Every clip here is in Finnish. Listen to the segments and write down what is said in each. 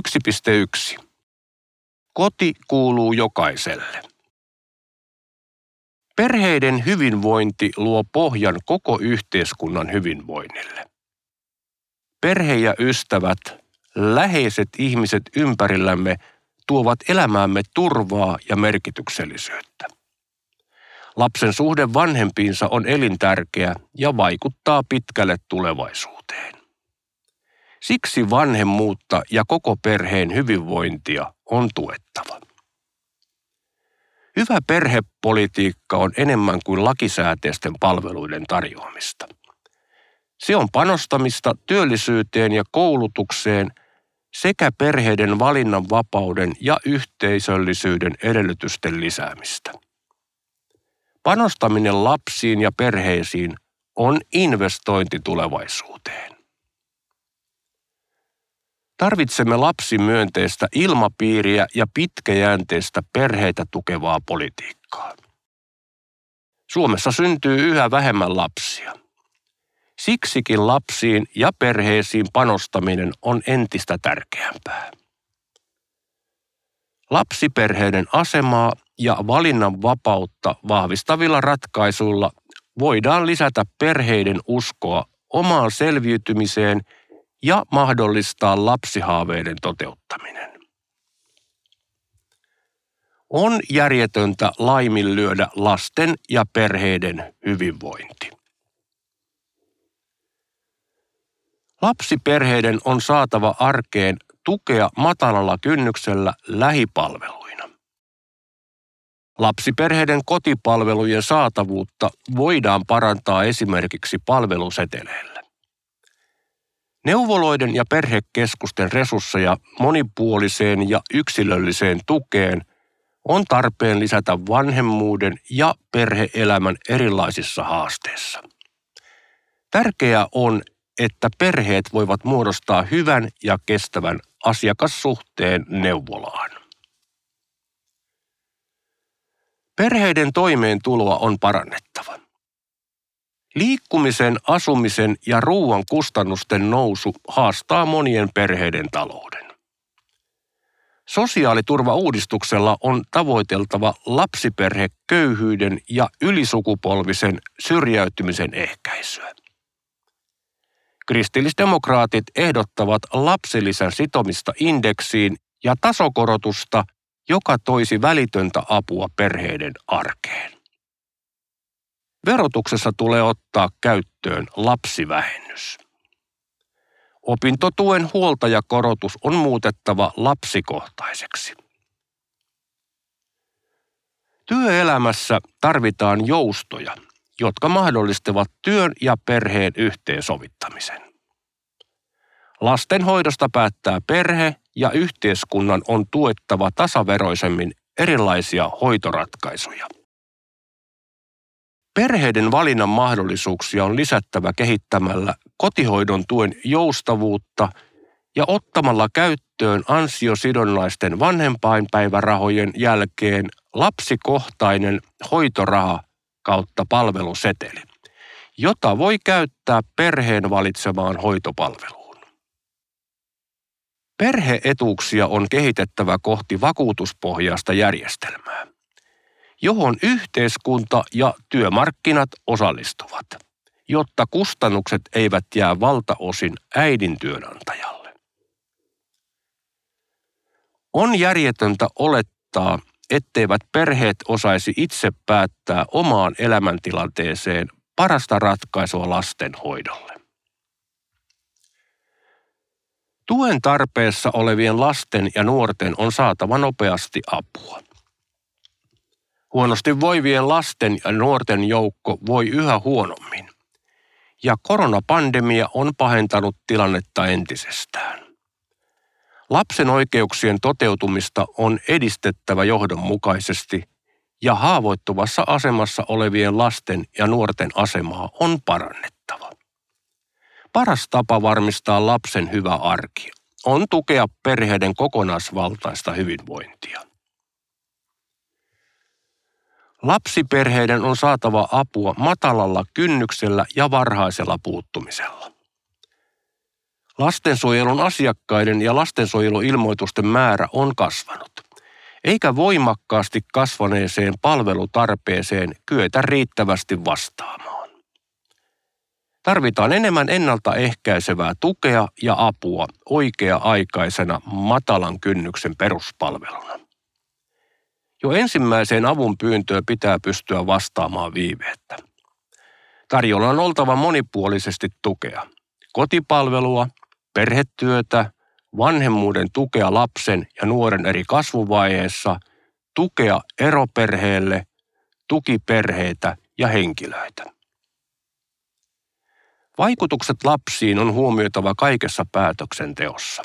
1.1. Koti kuuluu jokaiselle. Perheiden hyvinvointi luo pohjan koko yhteiskunnan hyvinvoinnille. Perhe ja ystävät, läheiset ihmiset ympärillämme tuovat elämäämme turvaa ja merkityksellisyyttä. Lapsen suhde vanhempiinsa on elintärkeä ja vaikuttaa pitkälle tulevaisuuteen. Siksi vanhemmuutta ja koko perheen hyvinvointia on tuettava. Hyvä perhepolitiikka on enemmän kuin lakisääteisten palveluiden tarjoamista. Se on panostamista työllisyyteen ja koulutukseen sekä perheiden valinnanvapauden ja yhteisöllisyyden edellytysten lisäämistä. Panostaminen lapsiin ja perheisiin on investointi tulevaisuuteen. Tarvitsemme lapsimyönteistä ilmapiiriä ja pitkäjänteistä perheitä tukevaa politiikkaa. Suomessa syntyy yhä vähemmän lapsia. Siksikin lapsiin ja perheisiin panostaminen on entistä tärkeämpää. Lapsiperheiden asemaa ja valinnan vapautta vahvistavilla ratkaisuilla voidaan lisätä perheiden uskoa omaan selviytymiseen ja mahdollistaa lapsihaaveiden toteuttaminen. On järjetöntä laiminlyödä lasten ja perheiden hyvinvointi. Lapsiperheiden on saatava arkeen tukea matalalla kynnyksellä lähipalveluina. Lapsiperheiden kotipalvelujen saatavuutta voidaan parantaa esimerkiksi palveluseteleillä. Neuvoloiden ja perhekeskusten resursseja monipuoliseen ja yksilölliseen tukeen on tarpeen lisätä vanhemmuuden ja perheelämän erilaisissa haasteissa. Tärkeää on, että perheet voivat muodostaa hyvän ja kestävän asiakassuhteen neuvolaan. Perheiden toimeentuloa on parannettava. Liikkumisen, asumisen ja ruoan kustannusten nousu haastaa monien perheiden talouden. Sosiaaliturvauudistuksella on tavoiteltava lapsiperheköyhyyden ja ylisukupolvisen syrjäytymisen ehkäisyä. Kristillisdemokraatit ehdottavat lapsilisän sitomista indeksiin ja tasokorotusta, joka toisi välitöntä apua perheiden arkeen. Verotuksessa tulee ottaa käyttöön lapsivähennys. Opintotuen huoltajakorotus on muutettava lapsikohtaiseksi. Työelämässä tarvitaan joustoja, jotka mahdollistavat työn ja perheen yhteensovittamisen. Lastenhoidosta päättää perhe ja yhteiskunnan on tuettava tasaveroisemmin erilaisia hoitoratkaisuja. Perheiden valinnan mahdollisuuksia on lisättävä kehittämällä kotihoidon tuen joustavuutta ja ottamalla käyttöön ansiosidonnaisten vanhempainpäivärahojen jälkeen lapsikohtainen hoitoraha kautta palveluseteli, jota voi käyttää perheen valitsemaan hoitopalveluun. Perheetuuksia on kehitettävä kohti vakuutuspohjaista järjestelmää, johon yhteiskunta ja työmarkkinat osallistuvat, jotta kustannukset eivät jää valtaosin äidin työnantajalle. On järjetöntä olettaa, etteivät perheet osaisi itse päättää omaan elämäntilanteeseen parasta ratkaisua lasten hoidolle. Tuen tarpeessa olevien lasten ja nuorten on saatava nopeasti apua. Huonosti voivien lasten ja nuorten joukko voi yhä huonommin. Ja koronapandemia on pahentanut tilannetta entisestään. Lapsen oikeuksien toteutumista on edistettävä johdonmukaisesti ja haavoittuvassa asemassa olevien lasten ja nuorten asemaa on parannettava. Paras tapa varmistaa lapsen hyvä arki on tukea perheiden kokonaisvaltaista hyvinvointia. Lapsiperheiden on saatava apua matalalla kynnyksellä ja varhaisella puuttumisella. Lastensuojelun asiakkaiden ja lastensuojeluilmoitusten määrä on kasvanut, eikä voimakkaasti kasvaneeseen palvelutarpeeseen kyetä riittävästi vastaamaan. Tarvitaan enemmän ennaltaehkäisevää tukea ja apua oikea-aikaisena matalan kynnyksen peruspalveluna. Jo ensimmäiseen avun pyyntöön pitää pystyä vastaamaan viiveettä. Tarjolla on oltava monipuolisesti tukea. Kotipalvelua, perhetyötä, vanhemmuuden tukea lapsen ja nuoren eri kasvuvaiheessa, tukea eroperheelle, tukiperheitä ja henkilöitä. Vaikutukset lapsiin on huomioitava kaikessa päätöksenteossa.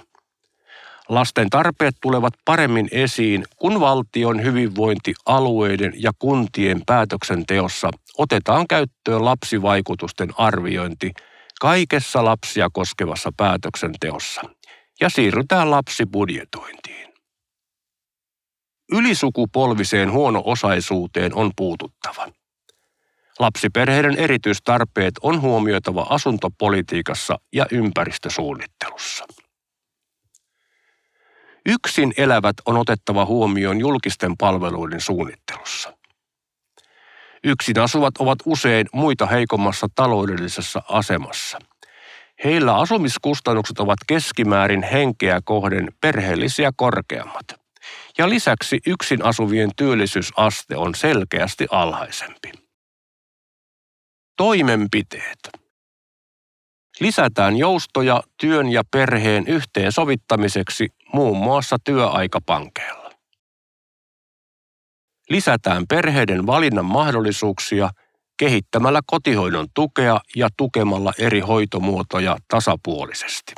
Lasten tarpeet tulevat paremmin esiin, kun valtion hyvinvointialueiden ja kuntien päätöksenteossa otetaan käyttöön lapsivaikutusten arviointi kaikessa lapsia koskevassa päätöksenteossa ja siirrytään lapsibudjetointiin. Ylisukupolviseen huono-osaisuuteen on puututtava. Lapsiperheiden erityistarpeet on huomioitava asuntopolitiikassa ja ympäristösuunnittelussa. Yksin elävät on otettava huomioon julkisten palveluiden suunnittelussa. Yksin asuvat ovat usein muita heikommassa taloudellisessa asemassa. Heillä asumiskustannukset ovat keskimäärin henkeä kohden perheellisiä korkeammat. Ja lisäksi yksin asuvien työllisyysaste on selkeästi alhaisempi. Toimenpiteet. Lisätään joustoja työn ja perheen yhteensovittamiseksi muun muassa työaikapankeilla. Lisätään perheiden valinnan mahdollisuuksia kehittämällä kotihoidon tukea ja tukemalla eri hoitomuotoja tasapuolisesti.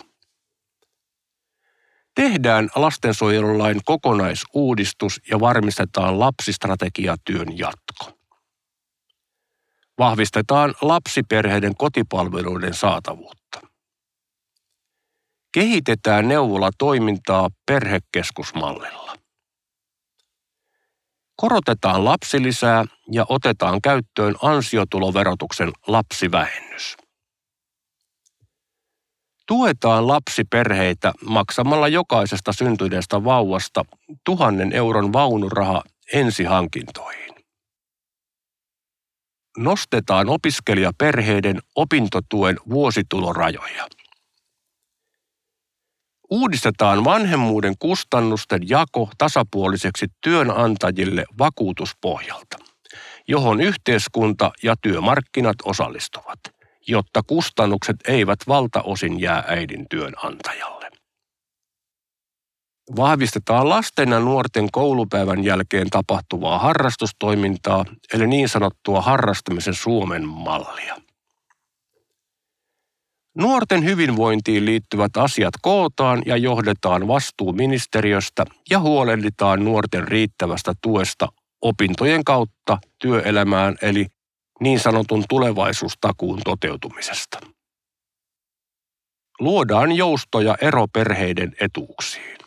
Tehdään lastensuojelulain kokonaisuudistus ja varmistetaan lapsistrategiatyön jatko. Vahvistetaan lapsiperheiden kotipalveluiden saatavuutta. Kehitetään neuvolatoimintaa perhekeskusmallilla. Korotetaan lapsilisää ja otetaan käyttöön ansiotuloverotuksen lapsivähennys. Tuetaan lapsiperheitä maksamalla jokaisesta syntyneestä vauvasta tuhannen euron vaunuraha ensihankintoihin. Nostetaan opiskelijaperheiden opintotuen vuositulorajoja. Uudistetaan vanhemmuuden kustannusten jako tasapuoliseksi työnantajille vakuutuspohjalta, johon yhteiskunta ja työmarkkinat osallistuvat, jotta kustannukset eivät valtaosin jää äidin työnantajalle. Vahvistetaan lasten ja nuorten koulupäivän jälkeen tapahtuvaa harrastustoimintaa, eli niin sanottua harrastamisen Suomen mallia. Nuorten hyvinvointiin liittyvät asiat kootaan ja johdetaan vastuuministeriöstä ja huolehditaan nuorten riittävästä tuesta opintojen kautta työelämään eli niin sanotun tulevaisuustakuun toteutumisesta. Luodaan joustoja eroperheiden etuuksiin.